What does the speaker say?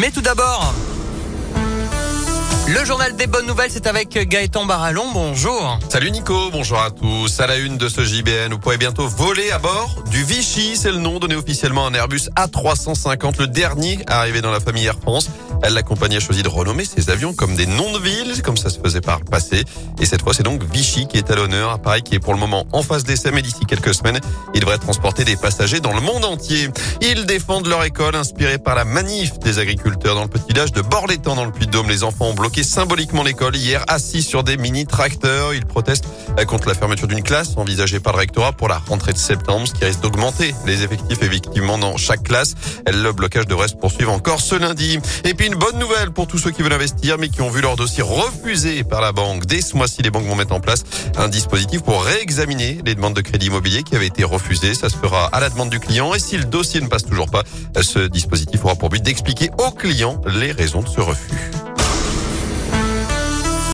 Mais tout d'abord, le journal des bonnes nouvelles, c'est avec Gaëtan Barallon. Bonjour. Salut Nico, bonjour à tous. À la une de ce JBN, vous pourrez bientôt voler à bord du Vichy. C'est le nom donné officiellement à un Airbus A350, le dernier arrivé dans la famille Air France. La compagnie a choisi de renommer ses avions comme des noms de villes, comme ça se faisait par le passé. Et cette fois, c'est donc Vichy qui est à l'honneur. Appareil qui est pour le moment en phase d'essai, mais d'ici quelques semaines, il devrait transporter des passagers dans le monde entier. Ils défendent leur école, inspirée par la manif des agriculteurs dans le petit village de Borlétan dans le Puy-de-Dôme. Les enfants ont bloqué symboliquement l'école hier, assis sur des mini-tracteurs. Ils protestent contre la fermeture d'une classe envisagée par le rectorat pour la rentrée de septembre, ce qui risque d'augmenter les effectifs effectivement dans chaque classe. Le blocage devrait se poursuivre encore ce lundi. Une bonne nouvelle pour tous ceux qui veulent investir mais qui ont vu leur dossier refusé par la banque. Dès ce mois-ci, les banques vont mettre en place un dispositif pour réexaminer les demandes de crédit immobilier qui avaient été refusées. Ça se fera à la demande du client et si le dossier ne passe toujours pas, ce dispositif aura pour but d'expliquer au client les raisons de ce refus.